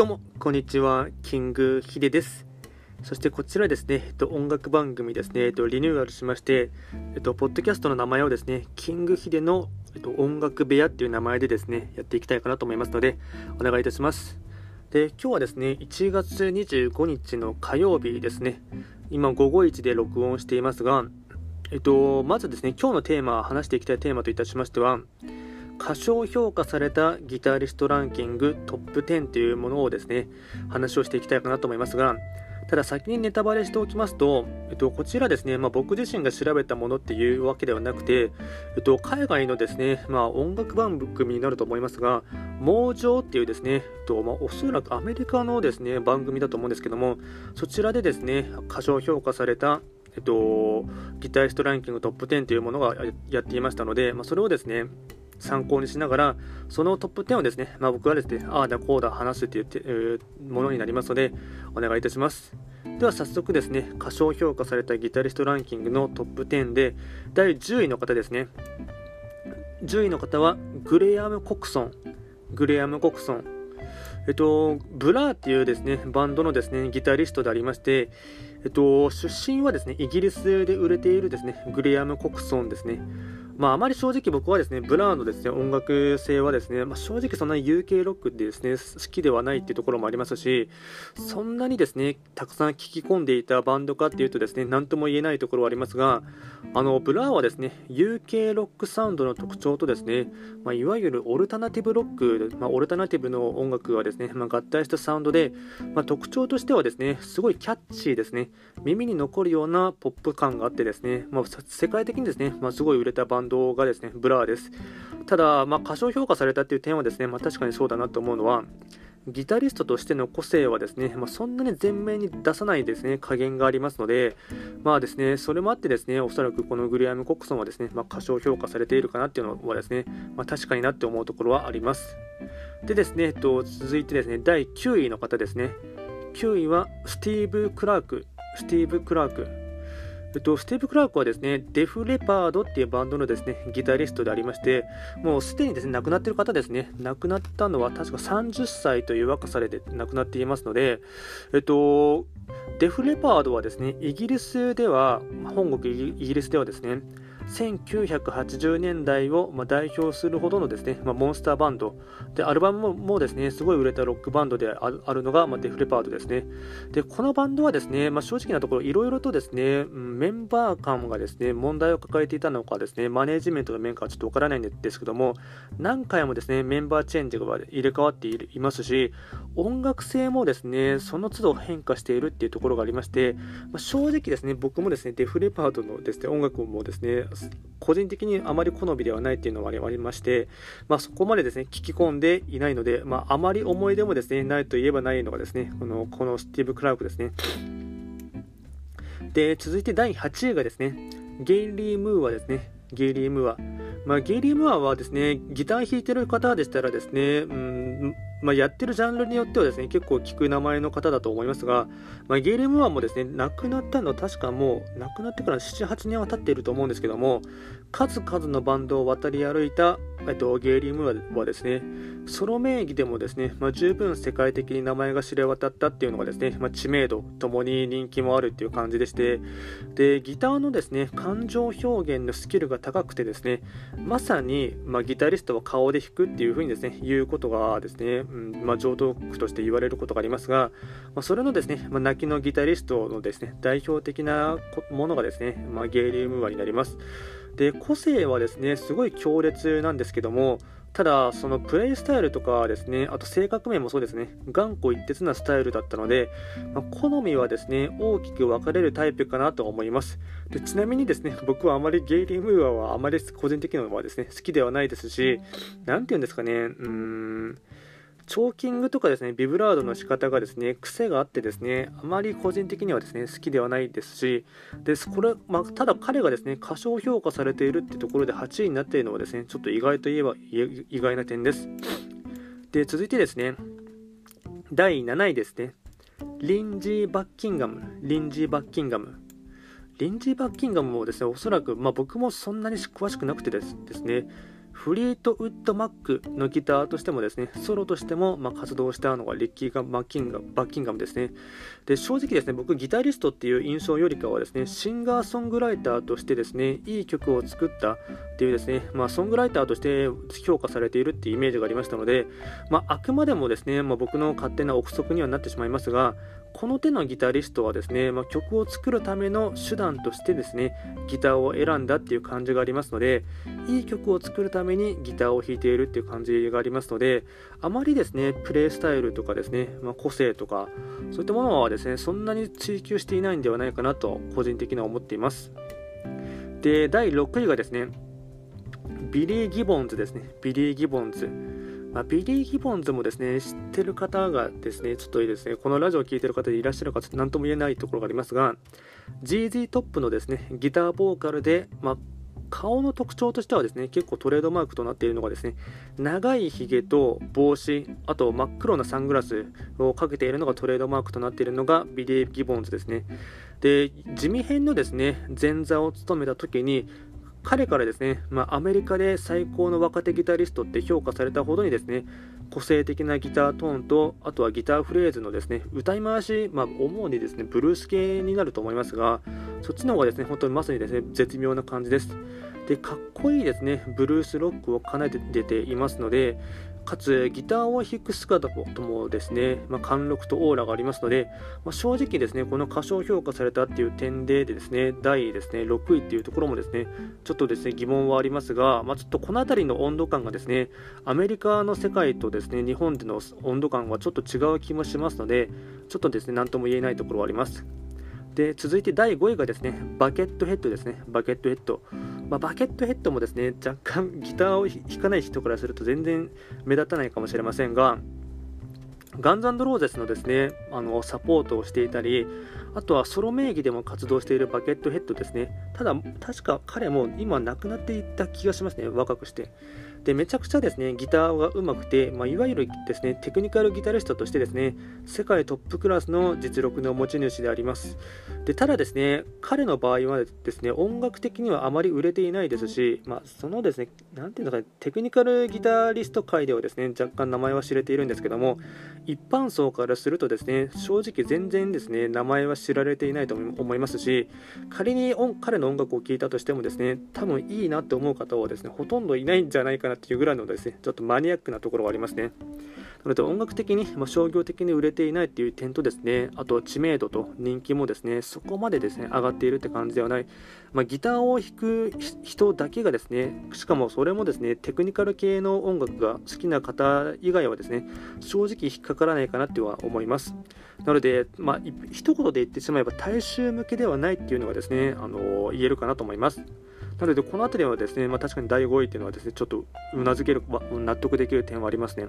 どうも、こんにちは。キングヒデです。そしてこちらですね、えっと、音楽番組ですね、えっと、リニューアルしまして、えっと、ポッドキャストの名前をですね、キングヒデの、えっと、音楽部屋っていう名前でですね、やっていきたいかなと思いますので、お願いいたします。で、今日はですね、1月25日の火曜日ですね、今午後1で録音していますが、えっと、まずですね、今日のテーマ、話していきたいテーマといたしましては、過小評価されたギタリストランキングトップ10というものをですね、話をしていきたいかなと思いますが、ただ先にネタバレしておきますと、えっと、こちらですね、まあ、僕自身が調べたものっていうわけではなくて、えっと、海外のですね、まあ、音楽番組になると思いますが、モージョーっていうですね、えっとまあ、おそらくアメリカのですね、番組だと思うんですけども、そちらでですね、過小評価されたえっと、ギタリストランキングトップ10というものがやっていましたので、まあ、それをですね、参考にしながら、そのトップ10をですね、まあ、僕はですね、ああだこうだ話すという、えー、ものになりますので、お願いいたします。では早速ですね、過小評価されたギタリストランキングのトップ10で、第10位の方ですね。10位の方は、グレアム・コクソン。グレアム・コクソン。えっと、ブラーっていうですね、バンドのですね、ギタリストでありまして、えっと、出身はですね、イギリスで売れているですね、グレアム・コクソンですね。まあ、あまり正直僕はですね、ブラーのですね、音楽性はですね、まあ、正直そんなに UK ロックってですね、好きではないっていうところもありますし、そんなにですね、たくさん聴き込んでいたバンドかっていうとですね、なんとも言えないところはありますが、あの、ブラーはですね、UK ロックサウンドの特徴とですね、まあ、いわゆるオルタナティブロック、まあ、オルタナティブの音楽はですね、まあ、合体したサウンドで、まあ、特徴としてはですね、すごいキャッチーですね、耳に残るようなポップ感があってですね、まあ、世界的にですね、まあ、すごい売れたバンドがですね、ブラーです。ただ、まあ、過小評価されたっていう点はですね、まあ、確かにそうだなと思うのは、ギタリストとしての個性はですね、まあ、そんなに前面に出さないですね、加減がありますので、まあですね、それもあってですね、おそらくこのグリアム・コックソンはですね、まあ、過小評価されているかなっていうのはですね、まあ、確かになって思うところはあります。でですね、えっと、続いてですね、第9位の方ですね。9位はスティーブ・クラーク。スティーブ・クラーク。えっと、スティーブ・クラークはですね、デフ・レパードっていうバンドのですね、ギタリストでありまして、もうすでにですね、亡くなっている方ですね、亡くなったのは確か30歳という若さで亡くなっていますので、えっと、デフ・レパードはですね、イギリスでは、本国イギリスではですね、1980年代をま代表するほどのですね、まあ、モンスターバンド。でアルバムもですねすごい売れたロックバンドであるのが、まあ、デフレパートですね。でこのバンドはですね、まあ、正直なところいろいろとですねメンバー間がですね問題を抱えていたのかですねマネージメントの面かはちょっとわからないんですけども何回もですねメンバーチェンジが入れ替わっていますし音楽性もですねその都度変化しているっていうところがありまして、まあ、正直ですね僕もですねデフレパートのですね音楽もですね個人的にあまり好みではないっていうのはありまして、まあ、そこまでですね聞き込んでいないので、まあ、あまり思い出もですねないといえばないのがですねこのこのスティーブ・クラークですね。で続いて第8位がですねゲイリー・ムーアですね。ゲイリー・ムーア。まあ、ゲイリー・ムーアはですねギター弾いてる方でしたらですね、うんまあ、やってるジャンルによってはですね結構聞く名前の方だと思いますが、まあ、ゲイリー・ムーアもですね亡くなったのは確かもう亡くなってから78年は経っていると思うんですけども数々のバンドを渡り歩いた、えっと、ゲイリー・ムーアはですねソロ名義でもですね、まあ、十分世界的に名前が知れ渡ったっていうのがですね、まあ、知名度ともに人気もあるっていう感じでしてでギターのですね感情表現のスキルが高くてですねまさに、まあ、ギタリストは顔で弾くっていう風にですね言うことがですねうんまあ、上等句として言われることがありますが、まあ、それのですね、まあ、泣きのギタリストのですね代表的なものがですね、まあ、ゲイリー・ムーアになります。で個性はですねすごい強烈なんですけどもただ、そのプレイスタイルとかですね、あと性格面もそうですね、頑固一徹なスタイルだったので、まあ、好みはですね、大きく分かれるタイプかなと思いますで。ちなみにですね、僕はあまりゲイリー・ムーアはあまり個人的にはですね、好きではないですし、なんて言うんですかね、うーん、チョーキングとかですね、ビブラードの仕方がですね、癖があってですね、あまり個人的にはですね、好きではないですし、でこれ、まあ、ただ彼がですね、過小評価されているってところで8位になっているのはですね、ちょっと意外といえば意外な点です。で、続いてですね、第7位ですね、リンジー・バッキンガム、リンジー・バッキンガム。リンジー・バッキンガムもですね、おそらく、まあ、僕もそんなに詳しくなくてですね、フリートウッドマックのギターとしてもですね、ソロとしてもま活動したのがリンジーバッキンガバッキンガムですね。で、正直ですね、僕ギタリストっていう印象よりかはですね、シンガーソングライターとしてですね、いい曲を作ったっていうですね、まあ、ソングライターとして評価されているっていうイメージがありましたので、まあ、あくまでもですね、まあ、僕の勝手な憶測にはなってしまいますが、この手のギタリストはですね、まあ、曲を作るための手段としてですねギターを選んだっていう感じがありますのでいい曲を作るためにギターを弾いているっていう感じがありますのであまりですねプレイスタイルとかですね、まあ、個性とかそういったものはですねそんなに追求していないんではないかなと個人的には思っています。で第6位がですねビリー・ギボンズですね。ビリー・ギボンズ。まあ、ビリー・ギボンズもですね知ってる方がですねちょっといいですねこのラジオを聴いてる方でいらっしゃるかちょっと何とも言えないところがありますが GZ トップのですねギターボーカルで、まあ、顔の特徴としてはですね結構トレードマークとなっているのがですね長いひげと帽子あと真っ黒なサングラスをかけているのがトレードマークとなっているのがビリー・ギボンズですね。で地味編のですね前座を務めた時に彼からですね、まあ、アメリカで最高の若手ギタリストって評価されたほどにですね個性的なギタートーンとあとはギターフレーズのですね歌い回し、まあ、主にですねブルース系になると思いますがそっちの方がですね本当にまさにですね絶妙な感じです。でかっこいいですねブルースロックを奏でていますのでかつギターを弾く姿ともですね、まあ、貫禄とオーラがありますので、まあ、正直ですねこの歌唱評価されたっていう点でですね第ですね6位っていうところもですねちょっとですね疑問はありますが、まあ、ちょっとこの辺りの温度感がですねアメリカの世界とですね日本での温度感はちょっと違う気もしますのでちょっとですね何とも言えないところはあります。で続いて第5位がですねバケットヘッドですね。バケットヘッド。まあ、バケットヘッドもですね若干 ギターを弾かない人からすると全然目立たないかもしれませんがガンズローゼスのですねあのサポートをしていたりあとはソロ名義でも活動しているバケットヘッドですね。ただ確か彼も今亡くなっていった気がしますね。若くして。でめちゃくちゃですねギターが上手くて、まあ、いわゆるですねテクニカルギタリストとしてですね世界トップクラスの実力の持ち主であります。でただですね彼の場合はですね音楽的にはあまり売れていないですし、まあ、そのですねなんていうのかテクニカルギタリスト界ではですね若干名前は知れているんですけども一般層からするとですね正直全然ですね名前は知られていないと思いますし仮に彼の音楽を聴いたとしてもですね多分いいなって思う方はですねほとんどいないんじゃないかなっていうぐらいのですねちょっとマニアックなところがありますね。なので音楽的に、まあ、商業的に売れていないっていう点とですねあと知名度と人気もですねそこまでですね上がっているって感じではない、まあ、ギターを弾く人だけがですねしかもそれもですねテクニカル系の音楽が好きな方以外はですね正直引っかからないかなっては思いますなので、まあ、一言で言ってしまえば大衆向けではないっていうのがですねあの言えるかなと思いますなので、この辺りはですね、まあ、確かに第5位っていうのはですね、ちょっとうなずける、納得できる点はありますね。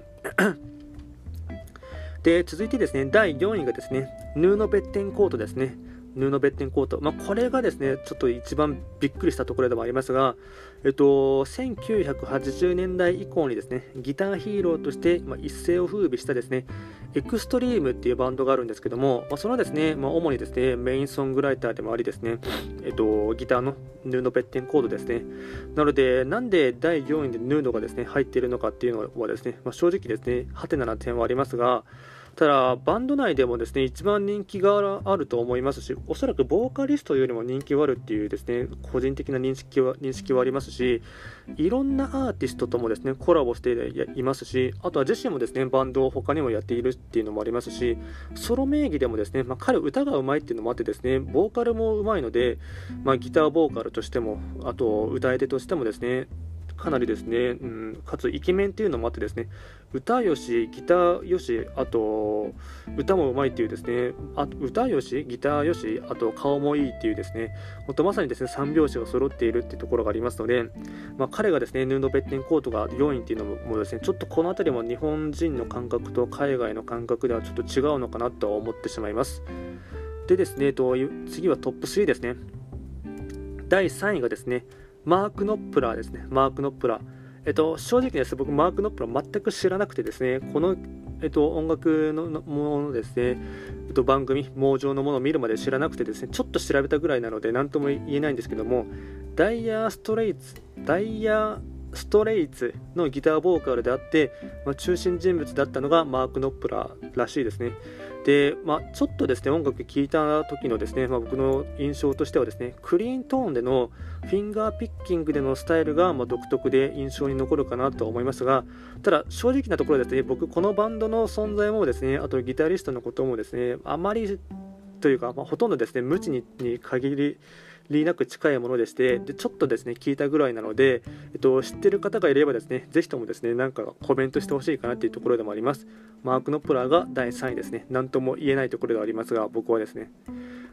で、続いてですね、第4位がですね、ヌーノ・ベッテンコートですね。ヌーノ・ベッテンコート。まあ、これがですね、ちょっと一番びっくりしたところでもありますが、えっと、1980年代以降にですね、ギターヒーローとして、まあ、一世を風靡したですね、エクストリームっていうバンドがあるんですけども、まあ、そのですね、まあ、主にですね、メインソングライターでもありですね、えっと、ギターのヌーノ・ベッテンコードですね。なので、なんで第4位でヌーノがですね、入っているのかっていうのはですね、まあ、正直ですね、ハテナな点はありますが、ただ、バンド内でもですね、一番人気があると思いますし、おそらくボーカリストよりも人気はあるっていうですね、個人的な認識は認識はありますし、いろんなアーティストともですね、コラボしていますし、あとは自身もですね、バンドを他にもやっているっていうのもありますし、ソロ名義でもですね、まあ、彼歌がうまいっていうのもあってですね、ボーカルもうまいので、まあ、ギターボーカルとしても、あと歌い手としてもですね、かなりですね、うん、かつイケメンっていうのもあってですね歌よしギターよしあと歌もうまいっていうですねあ歌よしギターよしあと顔もいいっていうですね本当まさにですね三拍子が揃っているっていうところがありますので、まあ、彼がですねヌード・ベッテンコートが4位っていうのもですねちょっとこの辺りも日本人の感覚と海外の感覚ではちょっと違うのかなと思ってしまいます。でですねと次はトップ3ですね。第3位がですねマーク・ノップラーですね。マーク・ノップラー。えっと、正直です、僕、マーク・ノップラー全く知らなくてですね、この、えっと、音楽のものですね、えっと、番組、網上のものを見るまで知らなくてですね、ちょっと調べたぐらいなので、何とも言えないんですけども、ダイヤーストレイツ、ダイヤストレイツのギターボーカルであって、まあ、中心人物だったのがマーク・ノップラーらしいですね。で、まあ、ちょっとですね音楽聴いた時のですね、まあ、僕の印象としてはですねクリーントーンでのフィンガーピッキングでのスタイルがま独特で印象に残るかなと思いますがただ正直なところですね僕このバンドの存在もですねあとギタリストのこともですねあまりというか、まあ、ほとんどですね無知に限りりなく近いものでしてでちょっとですね聞いたぐらいなので、えっと、知ってる方がいればですねぜひともですねなんかコメントしてほしいかなっていうところでもあります。マーク・ノプラーが第3位ですね。何とも言えないところではありますが僕はですね。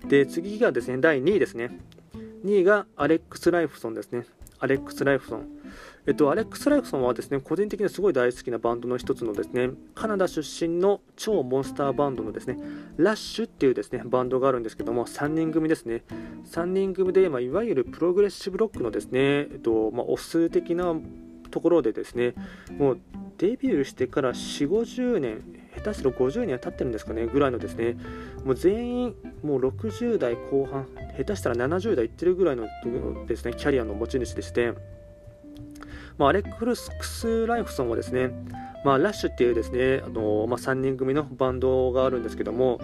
で次がですね第2位ですね。2位がアレックス・ライフソンですね。アレックス・ライフソンえっと、アレックス・ライフソンはですね個人的にすごい大好きなバンドの一つのですねカナダ出身の超モンスターバンドのですねラッシュっていうですねバンドがあるんですけども3人組ですね。3人組で、まあ、いわゆるプログレッシブロックのですね、えっとまあ、オス的なところでですねもうデビューしてから4 5 0年下手すると50年は経ってるんですかねぐらいのですねもう全員もう60代後半下手したら70代いってるぐらいのですねキャリアの持ち主でしてまあ、アレックス・ライフソンはですね、まあ、ラッシュっていうですね、あのまあ、3人組のバンドがあるんですけども、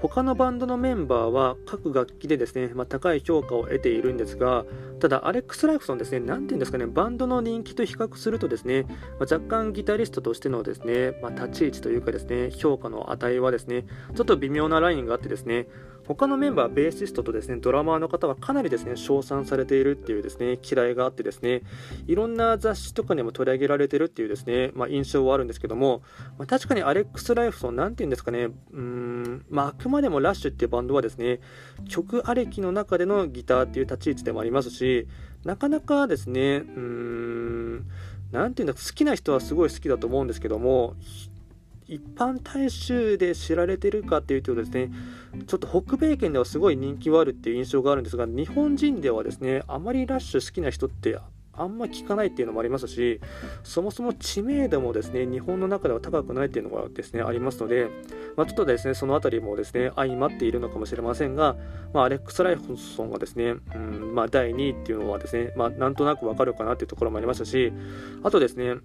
他のバンドのメンバーは各楽器でですね、まあ、高い評価を得ているんですが、ただ、アレックス・ライフソンですね、なんていうんですかね、バンドの人気と比較するとですね、まあ、若干ギタリストとしてのですね、まあ、立ち位置というかですね、評価の値はですね、ちょっと微妙なラインがあってですね、他のメンバー、ベーシストとですねドラマーの方はかなりですね称賛されているっていうですね嫌いがあってですねいろんな雑誌とかにも取り上げられてるっていうですね、まあ、印象はあるんですけども、まあ、確かにアレックス・ライフソン、なんていうんですかね、うーんまあ、あくまでもラッシュっていうバンドはですね曲ありきの中でのギターっていう立ち位置でもありますしなかなかですね、うーん、なていうんだ好きな人はすごい好きだと思うんですけども一般大衆で知られてるかっていうとですねちょっと北米圏ではすごい人気はあるっていう印象があるんですが日本人ではですねあまりラッシュ好きな人ってあんま聞かないっていうのもありますしそもそも知名度もですね日本の中では高くないっていうのがですねありますので、まあ、ちょっとですねその辺りもですね相まっているのかもしれませんが、まあ、アレックス・ライフソンがですね、うんまあ、第2位っていうのはですね、ま、なんとなくわかるかなっていうところもありましたしあとですね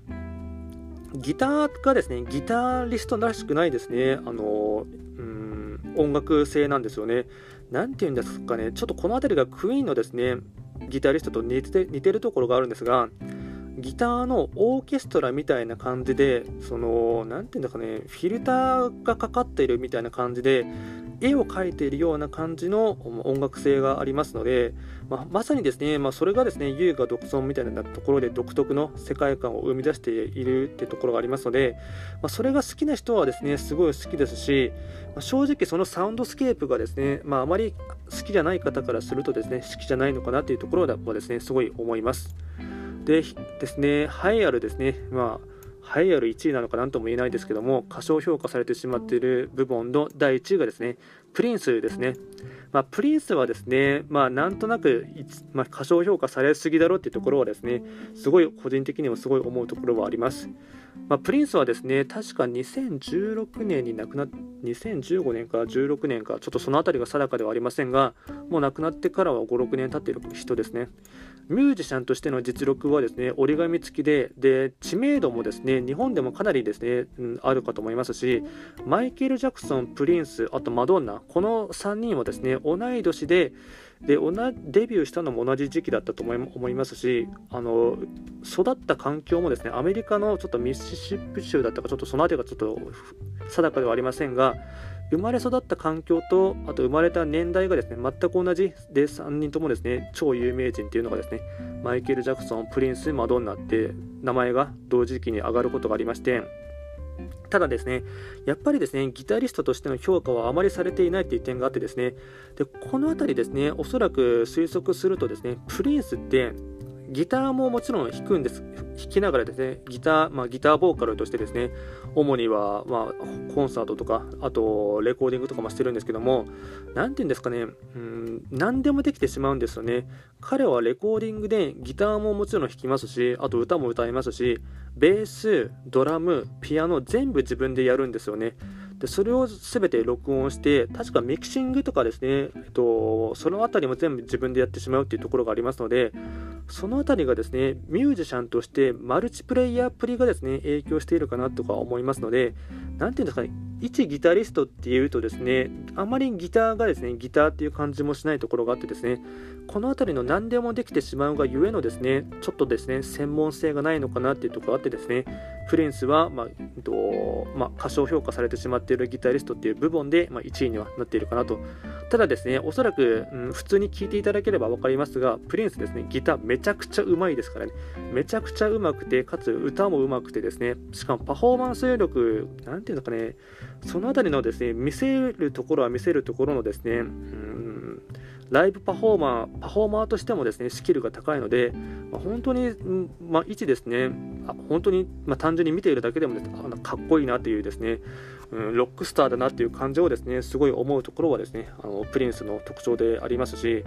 ギターがですね、ギタリストらしくないですね、あの、うん、音楽性なんですよね。なんて言うんですかね、ちょっとこの辺りがクイーンのですね、ギタリストと似て似てるところがあるんですが、ギターのオーケストラみたいな感じで、その、なんていうんですかね、フィルターがかかっているみたいな感じで、絵を描いているような感じの音楽性がありますので、まあ、まさにですね、まあ、それがですね唯我独尊みたいなところで独特の世界観を生み出しているってところがありますので、まあ、それが好きな人はですねすごい好きですし、ま正直そのサウンドスケープがですね、まあ、まり好きじゃない方からするとですね好きじゃないのかなというところはですねすごい思います。でですね栄えあるですねまあ栄えある1位なのか何とも言えないですけども過小評価されてしまっている部門の第1位がですねプリンスですね、まあ、プリンスはですね、まあ、なんとなく、まあ、過小評価されすぎだろうっていうところはですねすごい個人的にもすごい思うところはあります。まあ、プリンスはですね確か2016年に亡くなっ2015年か16年かちょっとその辺りが定かではありませんがもう亡くなってからは56年経っている人ですね。ミュージシャンとしての実力はですね折り紙付きでで知名度もですね日本でもかなりですね、うん、あるかと思いますしマイケル・ジャクソン、プリンス、あとマドンナこの3人はですね同い年ででデビューしたのも同じ時期だったと思いますしあの育った環境もですねアメリカのちょっとミシシッピ州だったかちょっとその辺りがちょっと定かではありませんが生まれ育った環境とあと生まれた年代がですね全く同じで3人ともですね超有名人っていうのがですねマイケル・ジャクソンプリンスマドンナって名前が同時期に上がることがありましてただですね、やっぱりですね、ギタリストとしての評価はあまりされていないという点があってですね、でこの辺りですね、おそらく推測するとですね、プリンスってギターももちろん弾くんです。弾きながらですね、ギター、まあ、ギターボーカルとしてですね、主には、まあ、コンサートとか、あと、レコーディングとかもしてるんですけども、なんて言うんですかね、うん、何でもできてしまうんですよね。彼はレコーディングでギターももちろん弾きますし、あと歌も歌いますし、ベース、ドラム、ピアノ、全部自分でやるんですよね。でそれを全て録音して確かミキシングとかですね、えっと、その辺りも全部自分でやってしまうっていうところがありますのでその辺りがですねミュージシャンとしてマルチプレイヤープリがですね影響しているかなとか思いますので何ていうんですかね一ギタリストっていうとですねあまりギターがですねギターっていう感じもしないところがあってですねこの辺りの何でもできてしまうがゆえのですねちょっとですね専門性がないのかなっていうところがあってですねプリンスは、まあえっとまあ、過小評価されてしまっているギタリストっていう部分で、まあ、1位にはなっているかなと。ただですねおそらく、うん、普通に聴いていただければ分かりますがプリンスですねギターめちゃくちゃうまいですからね。めちゃくちゃうまくてかつ歌もうまくてですねしかもパフォーマンス力なんていうのかねその辺りのですね見せるところは見せるところのですねうんライブパフォーマー、パフォーマーとしてもですね、スキルが高いので、まあ、本当に、まあ、一ですね、あ本当に、まあ、単純に見ているだけでも、ね、あかっこいいなというですね、うん、ロックスターだなという感じをですね、すごい思うところはですね、あのプリンスの特徴でありますし、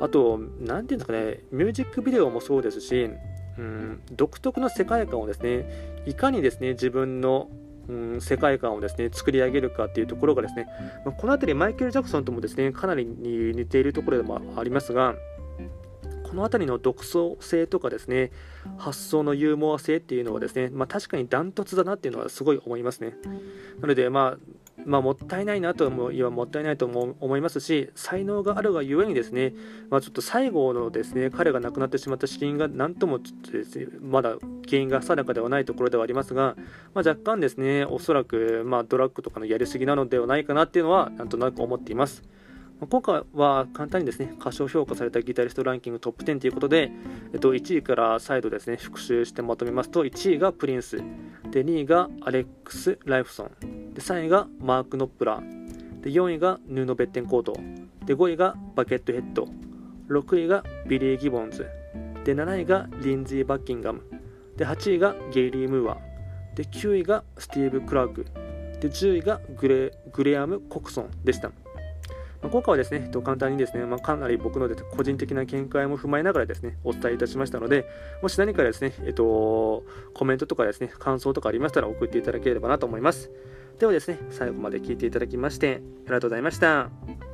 あと、なんていうんですかね、ミュージックビデオもそうですし、うん、独特の世界観をですね、いかにですね、自分のうん、世界観をですね作り上げるかっていうところがですね、まあ、この辺りマイケル・ジャクソンともですねかなり似ているところでもありますがこの辺りの独創性とかですね発想のユーモア性っていうのはですね、まあ、確かにダントツだなっていうのはすごい思いますね。なので、まあまあ、もったいないなと思いはもったいないとも思いますし才能があるがゆえにですね、まあ、ちょっと最後のですね彼が亡くなってしまった死因が何ともちょっとです、ね、まだ原因が定かではないところではありますが、まあ、若干ですねおそらく、ま、ドラッグとかのやりすぎなのではないかなっていうのはなんとなく思っています。今回は簡単にですね、過小評価されたギタリストランキングトップ10ということで、えっと、1位から再度ですね、復習してまとめますと、1位がプリンス、で2位がアレックス・ライフソン、で3位がマーク・ノップラー、で4位がヌーノ・ベッテンコート、で5位がバケットヘッド、6位がビリー・ギボンズ、で7位がリンズィ・バッキンガム、で8位がゲイリー・ムーア、で9位がスティーブ・クラーク、で10位がグレグレアム・コクソンでした。まあ、今回はですね、と簡単にですね、まあ、かなり僕の個人的な見解も踏まえながらですね、お伝えいたしましたので、もし何かですね、えっと、コメントとかですね、感想とかありましたら送っていただければなと思います。ではですね、最後まで聞いていただきまして、ありがとうございました。